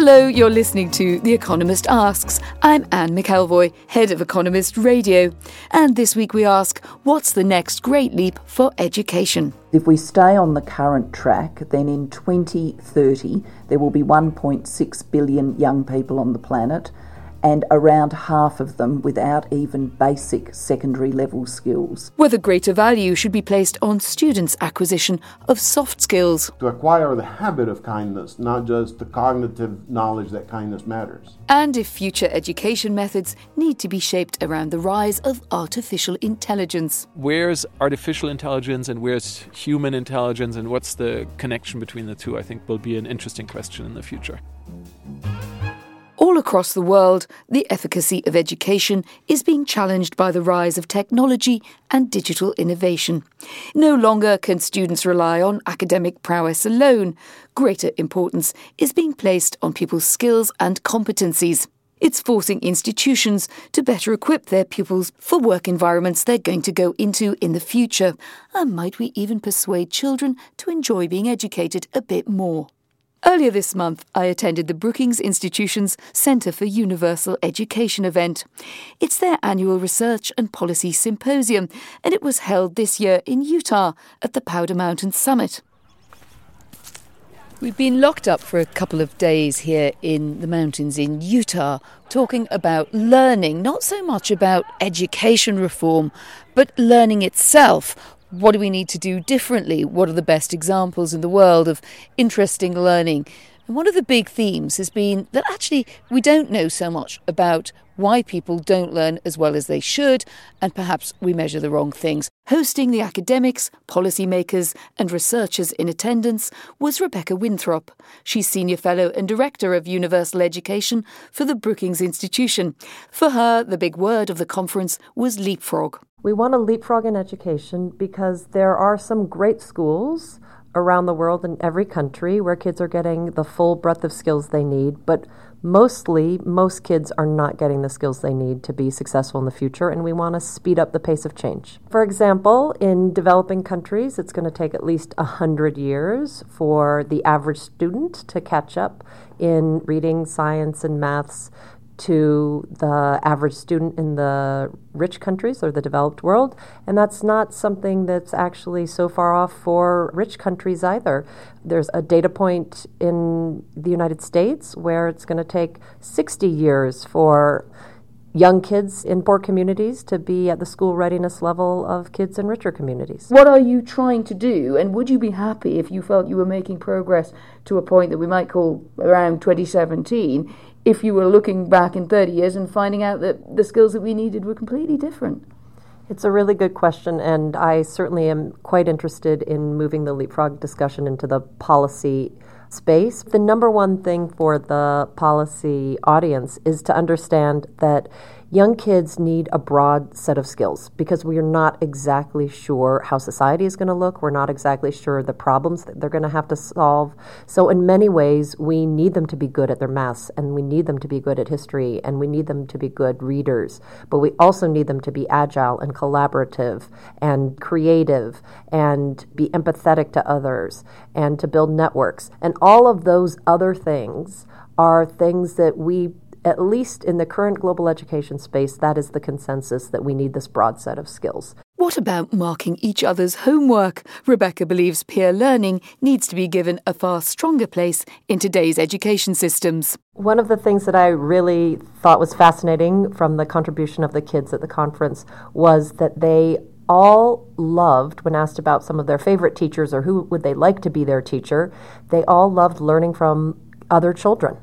Hello, you're listening to The Economist Asks. I'm Anne McElvoy, head of Economist Radio. And this week we ask, what's the next great leap for education? If we stay on the current track, then in 2030 there will be 1.6 billion young people on the planet and around half of them without even basic secondary level skills. Whether greater value should be placed on students' acquisition of soft skills. To acquire the habit of kindness, not just the cognitive knowledge that kindness matters. And if future education methods need to be shaped around the rise of artificial intelligence. Where's artificial intelligence and where's human intelligence, and what's the connection between the two? I think will be an interesting question in the future. All across the world, the efficacy of education is being challenged by the rise of technology and digital innovation. No longer can students rely on academic prowess alone. Greater importance is being placed on pupils' skills and competencies. It's forcing institutions to better equip their pupils for work environments they're going to go into in the future. And might we even persuade children to enjoy being educated a bit more? Earlier this month, I attended the Brookings Institution's Centre for Universal Education event. It's their annual research and policy symposium, and it was held this year in Utah at the Powder Mountain Summit. We've been locked up for a couple of days here in the mountains in Utah, talking about learning, not so much about education reform, but learning itself what do we need to do differently? What are the best examples in the world of interesting learning? And one of the big themes has been that actually we don't know so much about why people don't learn as well as they should, and perhaps we measure the wrong things. Hosting the academics, policymakers, and researchers in attendance was Rebecca Winthrop. She's Senior Fellow and Director of Universal Education for the Brookings Institution. For her, the big word of the conference was leapfrog. We want to leapfrog in education because there are some great schools around the world in every country where kids are getting the full breadth of skills they need, but mostly most kids are not getting the skills they need to be successful in the future and we want to speed up the pace of change. For example, in developing countries, it's going to take at least 100 years for the average student to catch up in reading, science and maths to the average student in the rich countries or the developed world. And that's not something that's actually so far off for rich countries either. There's a data point in the United States where it's going to take 60 years for young kids in poor communities to be at the school readiness level of kids in richer communities. What are you trying to do, and would you be happy if you felt you were making progress to a point that we might call around 2017 if you were looking back in 30 years and finding out that the skills that we needed were completely different? It's a really good question, and I certainly am quite interested in moving the leapfrog discussion into the policy space. The number one thing for the policy audience is to understand that young kids need a broad set of skills because we are not exactly sure how society is going to look. We're not exactly sure the problems that they're going to have to solve. So, in many ways, we need them to be good at their maths and we need them to be good at history and we need them to be good readers. But we also need them to be agile and collaborative and creative and be empathetic to others and to build networks. And all of those other things are things that we at least in the current global education space, that is the consensus that we need this broad set of skills. What about marking each other's homework? Rebecca believes peer learning needs to be given a far stronger place in today's education systems. One of the things that I really thought was fascinating from the contribution of the kids at the conference was that they all loved, when asked about some of their favorite teachers or who would they like to be their teacher, they all loved learning from other children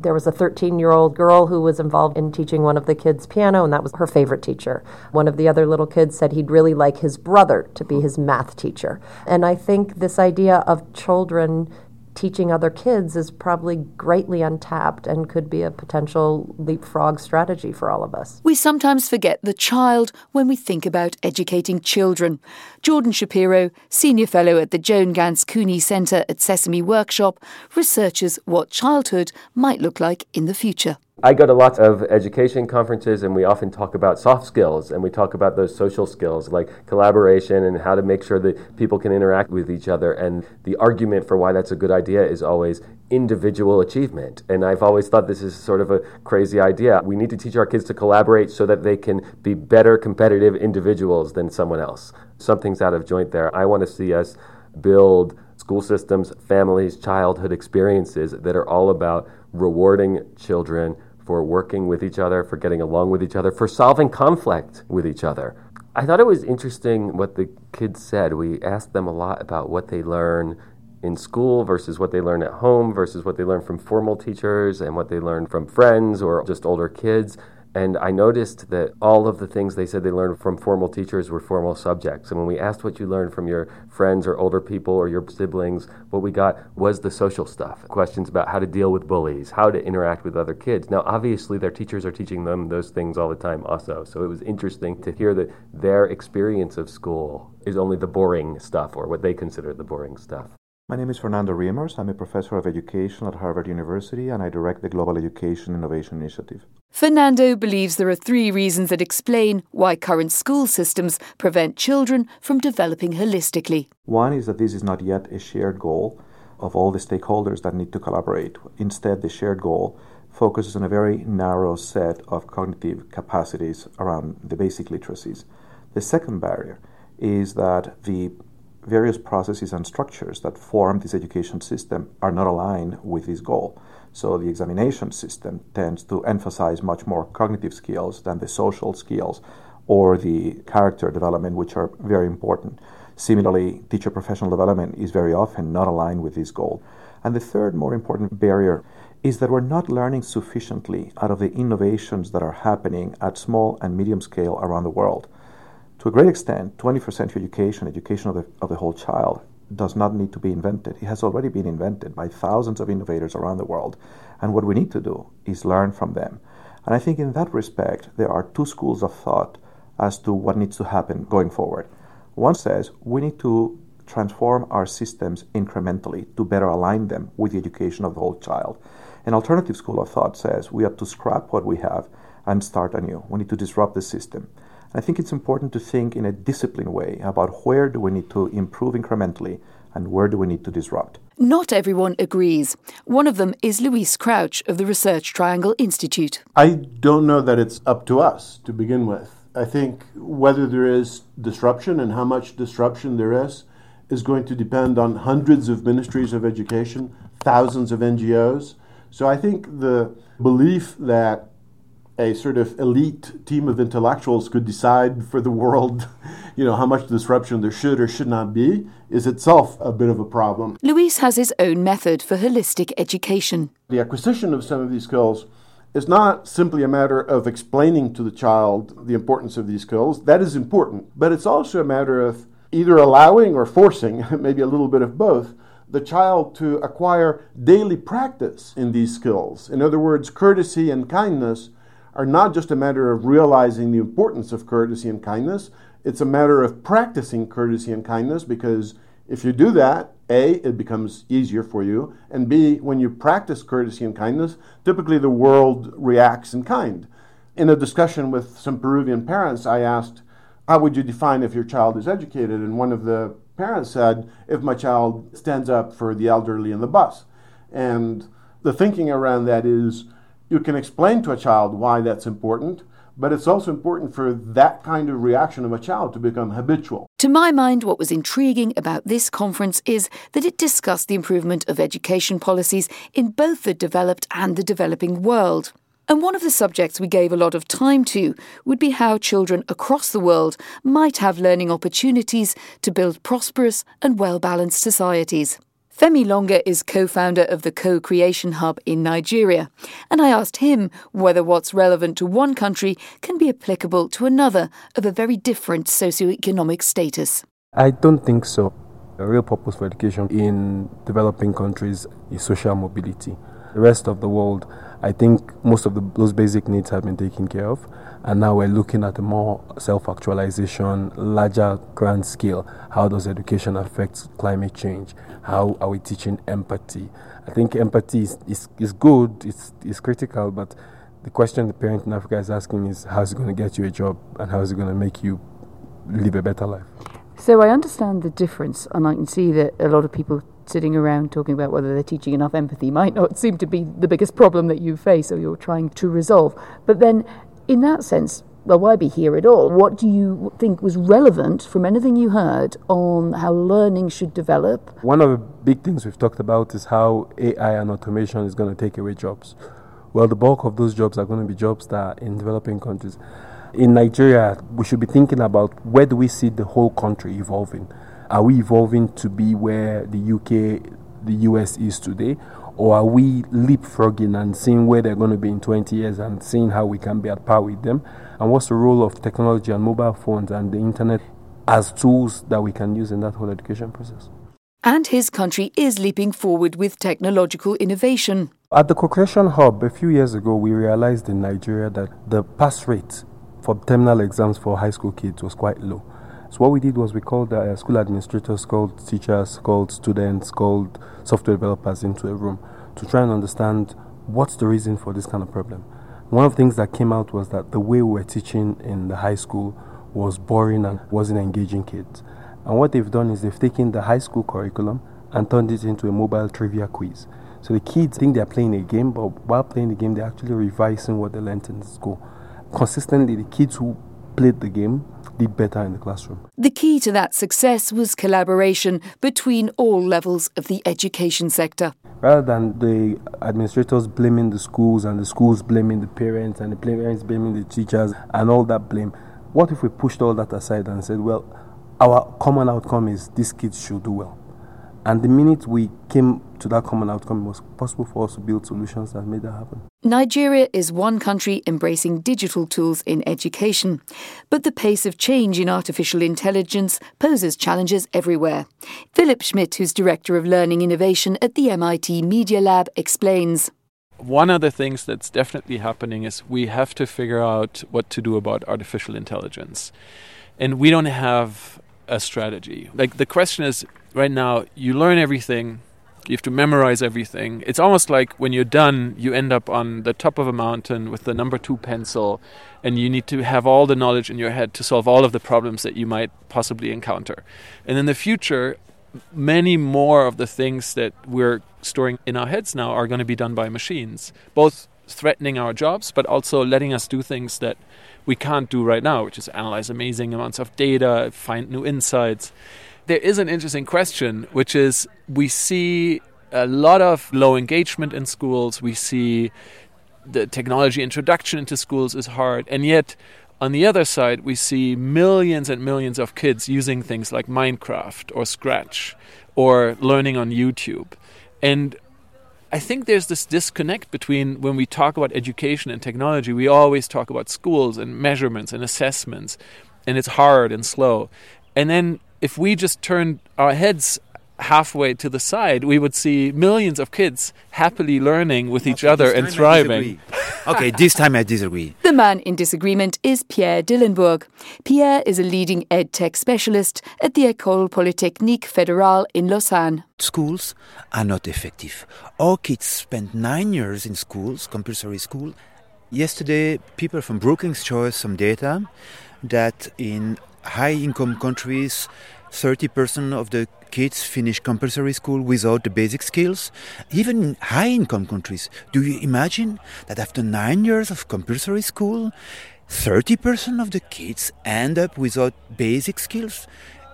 There was a 13 year old girl who was involved in teaching one of the kids piano, and that was her favorite teacher. One of the other little kids said he'd really like his brother to be his math teacher. And I think this idea of children teaching other kids is probably greatly untapped and could be a potential leapfrog strategy for all of us. We sometimes forget the child when we think about educating children. Jordan Shapiro, Senior Fellow at the Joan Ganz Cooney Centre at Sesame Workshop, researches what childhood might look like in the future. I go to lots of education conferences and we often talk about soft skills and we talk about those social skills like collaboration and how to make sure that people can interact with each other. And the argument for why that's a good idea is always individual achievement. And I've always thought this is sort of a crazy idea. We need to teach our kids to collaborate so that they can be better competitive individuals than someone else. Something's out of joint there. I want to see us build school systems, families, childhood experiences that are all about rewarding children for working with each other, for getting along with each other, for solving conflict with each other. I thought it was interesting what the kids said. We asked them a lot about what they learn in school versus what they learn at home versus what they learn from formal teachers and what they learn from friends or just older kids. And I noticed that all of the things they said they learned from formal teachers were formal subjects. And when we asked what you learned from your friends or older people or your siblings, what we got was the social stuff questions about how to deal with bullies, how to interact with other kids. Now, obviously, their teachers are teaching them those things all the time, also. So it was interesting to hear that their experience of school is only the boring stuff or what they consider the boring stuff. My name is Fernando Reimers. I'm a professor of education at Harvard University and I direct the Global Education Innovation Initiative. Fernando believes there are three reasons that explain why current school systems prevent children from developing holistically. One is that this is not yet a shared goal of all the stakeholders that need to collaborate. Instead, the shared goal focuses on a very narrow set of cognitive capacities around the basic literacies. The second barrier is that the various processes and structures that form this education system are not aligned with this goal. So the examination system tends to emphasize much more cognitive skills than the social skills or the character development, which are very important. Similarly, teacher professional development is very often not aligned with this goal. And the third more important barrier is that we're not learning sufficiently out of the innovations that are happening at small and medium scale around the world to a great extent, 21st century education, education of the, of the whole child, does not need to be invented. It has already been invented by thousands of innovators around the world. And what we need to do is learn from them. And I think in that respect, there are two schools of thought as to what needs to happen going forward. One says we need to transform our systems incrementally to better align them with the education of the whole child. An alternative school of thought says we have to scrap what we have and start anew. We need to disrupt the system. I think it's important to think in a disciplined way about where do we need to improve incrementally and where do we need to disrupt. Not everyone agrees. One of them is Luis Crouch of the Research Triangle Institute. I don't know that it's up to us to begin with. I think whether there is disruption and how much disruption there is is going to depend on hundreds of ministries of education, thousands of NGOs. So I think the belief that a sort of elite team of intellectuals could decide for the world, you know, how much disruption there should or should not be, is itself a bit of a problem. Luis has his own method for holistic education. The acquisition of some of these skills is not simply a matter of explaining to the child the importance of these skills. That is important, but it's also a matter of either allowing or forcing, maybe a little bit of both, the child to acquire daily practice in these skills. In other words, courtesy and kindness are not just a matter of realizing the importance of courtesy and kindness, it's a matter of practicing courtesy and kindness because if you do that, A, it becomes easier for you, and B, when you practice courtesy and kindness, typically the world reacts in kind. In a discussion with some Peruvian parents, I asked, How would you define if your child is educated? And one of the parents said, If my child stands up for the elderly in the bus. And the thinking around that is, you can explain to a child why that's important, but it's also important for that kind of reaction of a child to become habitual. To my mind, what was intriguing about this conference is that it discussed the improvement of education policies in both the developed and the developing world. And one of the subjects we gave a lot of time to would be how children across the world might have learning opportunities to build prosperous and well balanced societies. Femi Longe is co founder of the Co Creation Hub in Nigeria, and I asked him whether what's relevant to one country can be applicable to another of a very different socioeconomic status. I don't think so. The real purpose for education in developing countries is social mobility. The rest of the world, I think most of the, those basic needs have been taken care of. And now we're looking at a more self actualization, larger grand scale. How does education affect climate change? How are we teaching empathy? I think empathy is, is, is good, it's, it's critical, but the question the parent in Africa is asking is how is it going to get you a job and how is it going to make you live a better life? So I understand the difference, and I can see that a lot of people sitting around talking about whether they're teaching enough empathy might not seem to be the biggest problem that you face or you're trying to resolve. But then in that sense, well, why be here at all? What do you think was relevant from anything you heard on how learning should develop? One of the big things we've talked about is how AI and automation is going to take away jobs. Well, the bulk of those jobs are going to be jobs that are in developing countries. In Nigeria, we should be thinking about where do we see the whole country evolving? Are we evolving to be where the UK, the US is today? Or are we leapfrogging and seeing where they're going to be in 20 years and seeing how we can be at par with them? And what's the role of technology and mobile phones and the internet as tools that we can use in that whole education process? And his country is leaping forward with technological innovation. At the Co-Creation Hub, a few years ago, we realized in Nigeria that the pass rate for terminal exams for high school kids was quite low. So what we did was we called uh, school administrators, called teachers, called students, called software developers into a room to try and understand what's the reason for this kind of problem. One of the things that came out was that the way we were teaching in the high school was boring and wasn't engaging kids. And what they've done is they've taken the high school curriculum and turned it into a mobile trivia quiz. So the kids think they're playing a game, but while playing the game, they're actually revising what they learned in school. Consistently, the kids who played the game did better in the classroom. The key to that success was collaboration between all levels of the education sector. Rather than the administrators blaming the schools and the schools blaming the parents and the parents blaming the teachers and all that blame, what if we pushed all that aside and said, well, our common outcome is these kids should do well? And the minute we came to that common outcome, it was possible for us to build solutions that made that happen. Nigeria is one country embracing digital tools in education. But the pace of change in artificial intelligence poses challenges everywhere. Philip Schmidt, who's Director of Learning Innovation at the MIT Media Lab, explains. One of the things that's definitely happening is we have to figure out what to do about artificial intelligence. And we don't have a strategy. Like the question is right now, you learn everything, you have to memorize everything. It's almost like when you're done, you end up on the top of a mountain with the number two pencil, and you need to have all the knowledge in your head to solve all of the problems that you might possibly encounter. And in the future, many more of the things that we're storing in our heads now are going to be done by machines, both threatening our jobs, but also letting us do things that we can't do right now, which is analyze amazing amounts of data, find new insights there is an interesting question, which is we see a lot of low engagement in schools. We see the technology introduction into schools is hard, and yet on the other side, we see millions and millions of kids using things like Minecraft or Scratch or learning on YouTube. And I think there's this disconnect between when we talk about education and technology, we always talk about schools and measurements and assessments, and it's hard and slow. And then if we just turned our heads halfway to the side, we would see millions of kids happily learning with each other and thriving. Okay, this time I disagree. The man in disagreement is Pierre Dillenbourg. Pierre is a leading ed tech specialist at the École Polytechnique Fédérale in Lausanne. Schools are not effective. Our kids spend nine years in schools, compulsory school. Yesterday, people from Brookings showed some data that in high income countries, 30% of the kids finish compulsory school without the basic skills. Even in high income countries, do you imagine that after nine years of compulsory school, 30% of the kids end up without basic skills?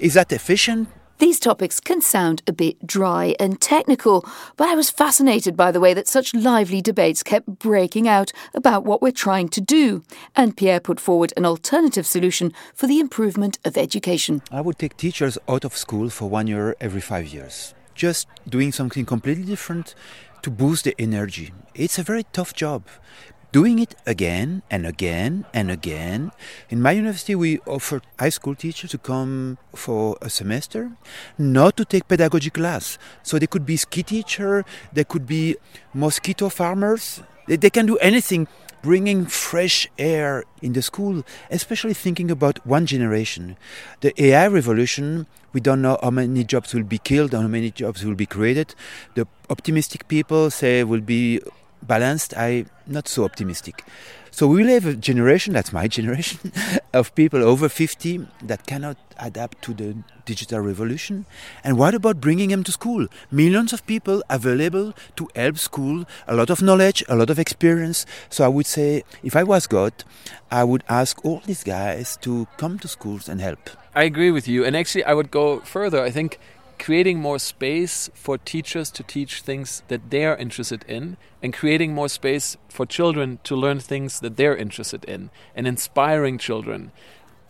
Is that efficient? These topics can sound a bit dry and technical, but I was fascinated by the way that such lively debates kept breaking out about what we're trying to do, and Pierre put forward an alternative solution for the improvement of education. I would take teachers out of school for one year every five years. just doing something completely different to boost the energy. It's a very tough job. Doing it again and again and again. In my university, we offer high school teachers to come for a semester, not to take pedagogy class. So they could be ski teacher, they could be mosquito farmers. They, they can do anything bringing fresh air in the school, especially thinking about one generation. The AI revolution, we don't know how many jobs will be killed, how many jobs will be created. The optimistic people say will be balanced. I'm not so optimistic. So we will have a generation, that's my generation, of people over 50 that cannot adapt to the digital revolution. And what about bringing them to school? Millions of people available to help school, a lot of knowledge, a lot of experience. So I would say, if I was God, I would ask all these guys to come to schools and help. I agree with you. And actually, I would go further. I think creating more space for teachers to teach things that they are interested in and creating more space for children to learn things that they're interested in and inspiring children.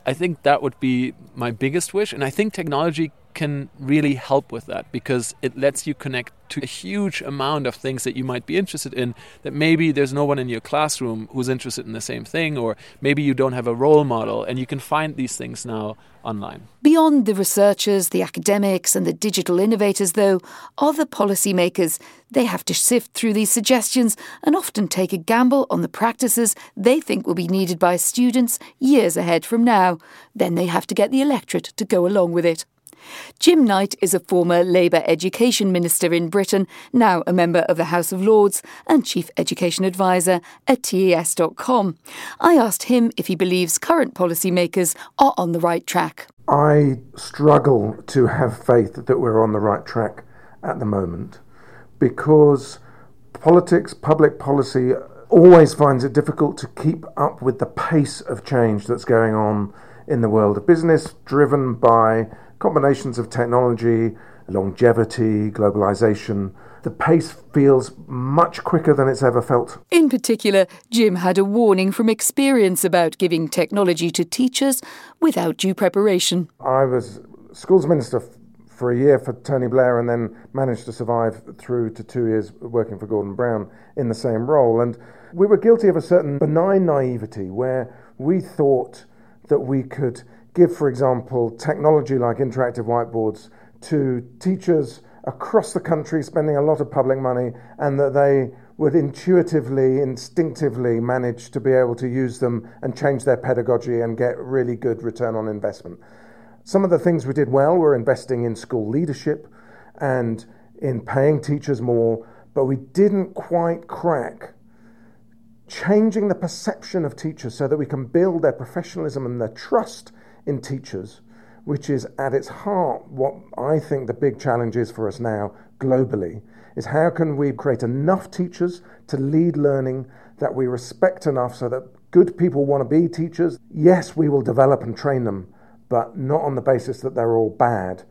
I think that would be my biggest wish. And I think technology can really help with that because it lets you connect to a huge amount of things that you might be interested in that maybe there's no one in your classroom who's interested in the same thing or maybe you don't have a role model and you can find these things now online. Beyond the researchers, the academics and the digital innovators though are the policymakers. They have to sift through these suggestions and often take a gamble on the practices they think will be needed by students years ahead from now. Then they have to get the electorate to go along with it. Jim Knight is a former Labour Education Minister in Britain, now a member of the House of Lords and Chief Education Advisor at TES.com. I asked him if he believes current policymakers are on the right track. I struggle to have faith that we're on the right track at the moment because politics, public policy, always finds it difficult to keep up with the pace of change that's going on in the world of business, driven by combinations of technology, longevity, globalization, the pace feels much quicker than it's ever felt. In particular, Jim had a warning from experience about giving technology to teachers without due preparation. I was schools minister for a year for Tony Blair and then managed to survive through to two years working for Gordon Brown in the same role. And we were guilty of a certain benign naivety where we thought that we could give, for example, technology like interactive whiteboards to teachers across the country spending a lot of public money and that they would intuitively, instinctively manage to be able to use them and change their pedagogy and get really good return on investment. Some of the things we did well were investing in school leadership and in paying teachers more, but we didn't quite crack changing the perception of teachers so that we can build their professionalism and their trust in teachers, which is at its heart what I think the big challenge is for us now globally, is how can we create enough teachers to lead learning that we respect enough so that good people want to be teachers. Yes, we will develop and train them, but not on the basis that they're all bad,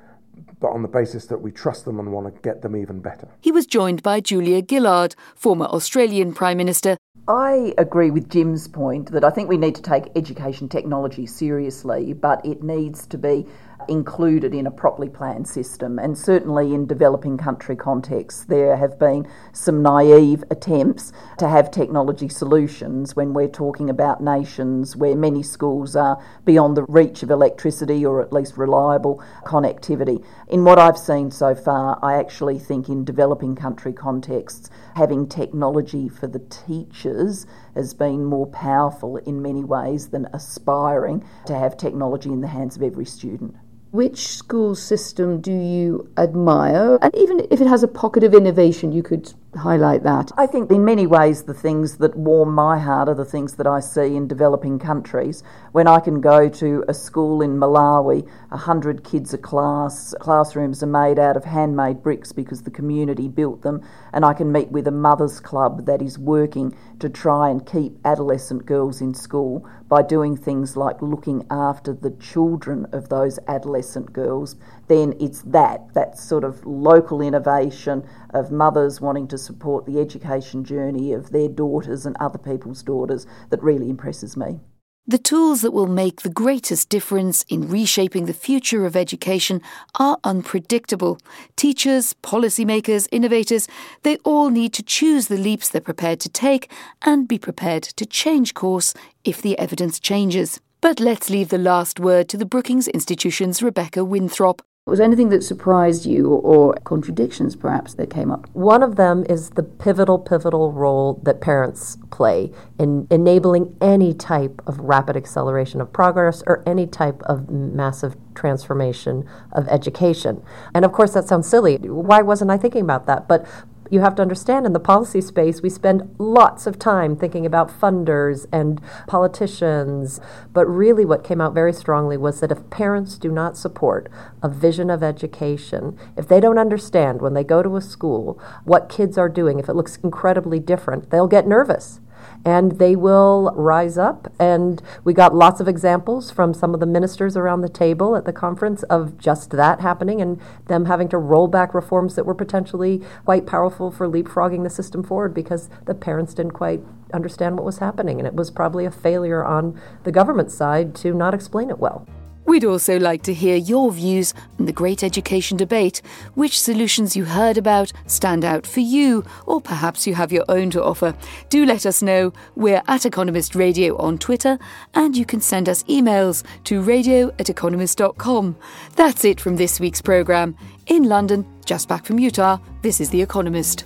but on the basis that we trust them and want to get them even better. He was joined by Julia Gillard, former Australian Prime Minister, I agree with Jim's point that I think we need to take education technology seriously, but it needs to be included in a properly planned system. And certainly in developing country contexts, there have been some naive attempts to have technology solutions when we're talking about nations where many schools are beyond the reach of electricity or at least reliable connectivity. In what I've seen so far, I actually think in developing country contexts, having technology for the teachers has been more powerful in many ways than aspiring to have technology in the hands of every student. Which school system do you admire? And even if it has a pocket of innovation, you could highlight that. I think in many ways the things that warm my heart are the things that I see in developing countries. When I can go to a school in Malawi, 100 kids a class, classrooms are made out of handmade bricks because the community built them, and I can meet with a mother's club that is working to try and keep adolescent girls in school by doing things like looking after the children of those adolescent girls, then it's that, that sort of local innovation of mothers wanting to support the education journey of their daughters and other people's daughters that really impresses me. The tools that will make the greatest difference in reshaping the future of education are unpredictable. Teachers, policymakers, innovators, they all need to choose the leaps they're prepared to take and be prepared to change course if the evidence changes. But let's leave the last word to the Brookings Institution's Rebecca Winthrop, was anything that surprised you or, or, contradictions perhaps that came up? One of them is the pivotal, pivotal role that parents play in enabling any type of rapid acceleration of progress or any type of massive transformation of education. And of course, that sounds silly. Why wasn't I thinking about that? But you have to understand in the policy space, we spend lots of time thinking about funders and politicians. But really, what came out very strongly was that if parents do not support a vision of education, if they don't understand when they go to a school what kids are doing, if it looks incredibly different, they'll get nervous and they will rise up. And we got lots of examples from some of the ministers around the table at the conference of just that happening and them having to roll back reforms that were potentially quite powerful for leapfrogging the system forward because the parents didn't quite understand what was happening. And it was probably a failure on the government side to not explain it well. We'd also like to hear your views on the great education debate, which solutions you heard about stand out for you, or perhaps you have your own to offer. Do let us know. We're at Economist Radio on Twitter, and you can send us emails to radio at economist.com. That's it from this week's programme. In London, just back from Utah, this is The Economist.